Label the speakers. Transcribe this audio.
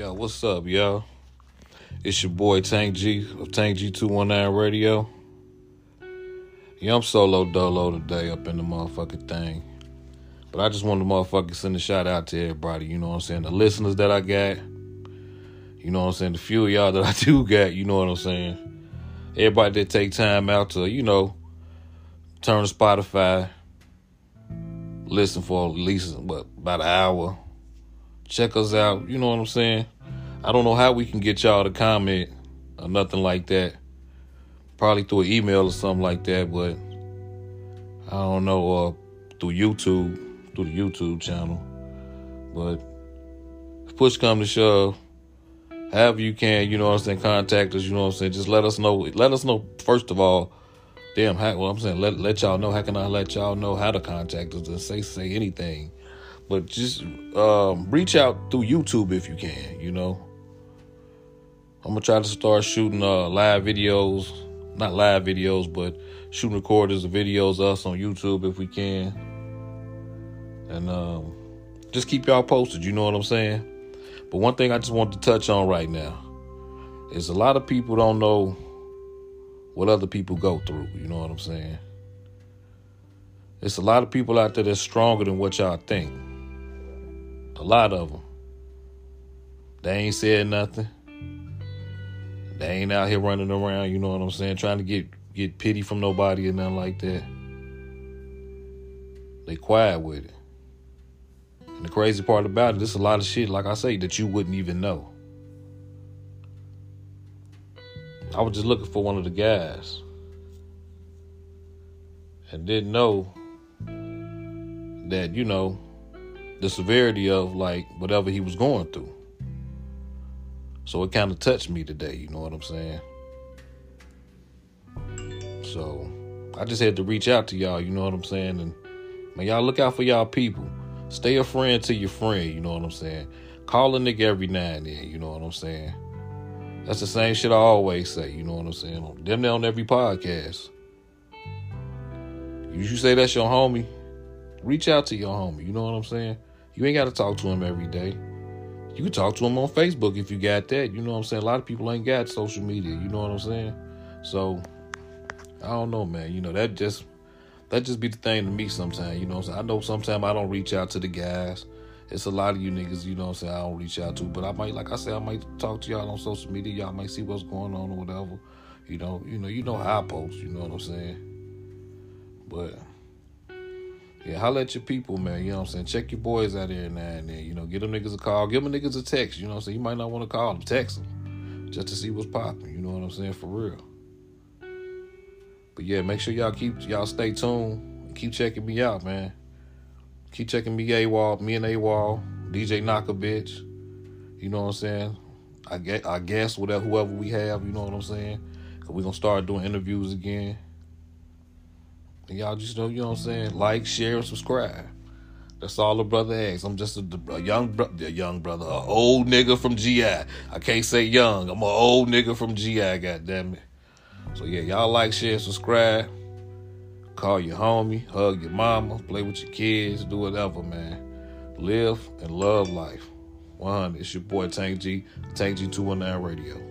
Speaker 1: Yo, what's up, yo? It's your boy Tank G of Tank G219 Radio. Yeah, I'm solo dolo today up in the motherfucking thing. But I just want to motherfucking send a shout out to everybody, you know what I'm saying? The listeners that I got, you know what I'm saying? The few of y'all that I do got, you know what I'm saying? Everybody that take time out to, you know, turn to Spotify, listen for at least what about an hour. Check us out, you know what I'm saying? I don't know how we can get y'all to comment or nothing like that. Probably through an email or something like that, but I don't know, uh, through YouTube, through the YouTube channel. But push come to shove, however you can, you know what I'm saying, contact us, you know what I'm saying, just let us know. Let us know, first of all, damn, how, well, I'm saying, let, let y'all know. How can I let y'all know how to contact us and say, say anything? But just um, reach out through YouTube if you can, you know. I'm gonna try to start shooting uh, live videos, not live videos, but shooting recorders of videos of us on YouTube if we can, and um, just keep y'all posted. You know what I'm saying? But one thing I just want to touch on right now is a lot of people don't know what other people go through. You know what I'm saying? It's a lot of people out there that's stronger than what y'all think. A lot of them. They ain't said nothing. They ain't out here running around, you know what I'm saying, trying to get get pity from nobody or nothing like that. They quiet with it. And the crazy part about it, there's a lot of shit, like I say, that you wouldn't even know. I was just looking for one of the guys and didn't know that, you know, the severity of like whatever he was going through. So it kind of touched me today, you know what I'm saying? So I just had to reach out to y'all, you know what I'm saying? And man, y'all look out for y'all people. Stay a friend to your friend, you know what I'm saying? Call a nigga every now and then, you know what I'm saying? That's the same shit I always say, you know what I'm saying? Them on every podcast. You say that's your homie, reach out to your homie, you know what I'm saying? You ain't got to talk to him every day. You can talk to him on Facebook if you got that. You know what I'm saying? A lot of people ain't got social media. You know what I'm saying? So I don't know, man. You know that just that just be the thing to me sometimes. You know what I'm saying? I know sometimes I don't reach out to the guys. It's a lot of you niggas, you know what I'm saying, I don't reach out to. But I might, like I said, I might talk to y'all on social media. Y'all might see what's going on or whatever. You know, you know, you know how I post, you know what I'm saying? But yeah, holla at your people, man. You know what I'm saying? Check your boys out there now and then. You know, give them niggas a call. Give them niggas a text. You know what I'm saying? You might not want to call them. Text them. Just to see what's popping. You know what I'm saying? For real. But yeah, make sure y'all keep, y'all stay tuned. Keep checking me out, man. Keep checking me AWOL, me and AWOL, DJ Knocker bitch. You know what I'm saying? I guess, I guess whatever, whoever we have, you know what I'm saying? Cause we gonna start doing interviews again. And y'all just know, you know what I'm saying? Like, share, and subscribe. That's all a brother asks. I'm just a, a young brother, a young brother, an old nigga from GI. I can't say young. I'm an old nigga from GI. God damn it. So yeah, y'all like, share, subscribe. Call your homie, hug your mama, play with your kids, do whatever, man. Live and love life. 100. It's your boy Tank G, Tank G219 Radio.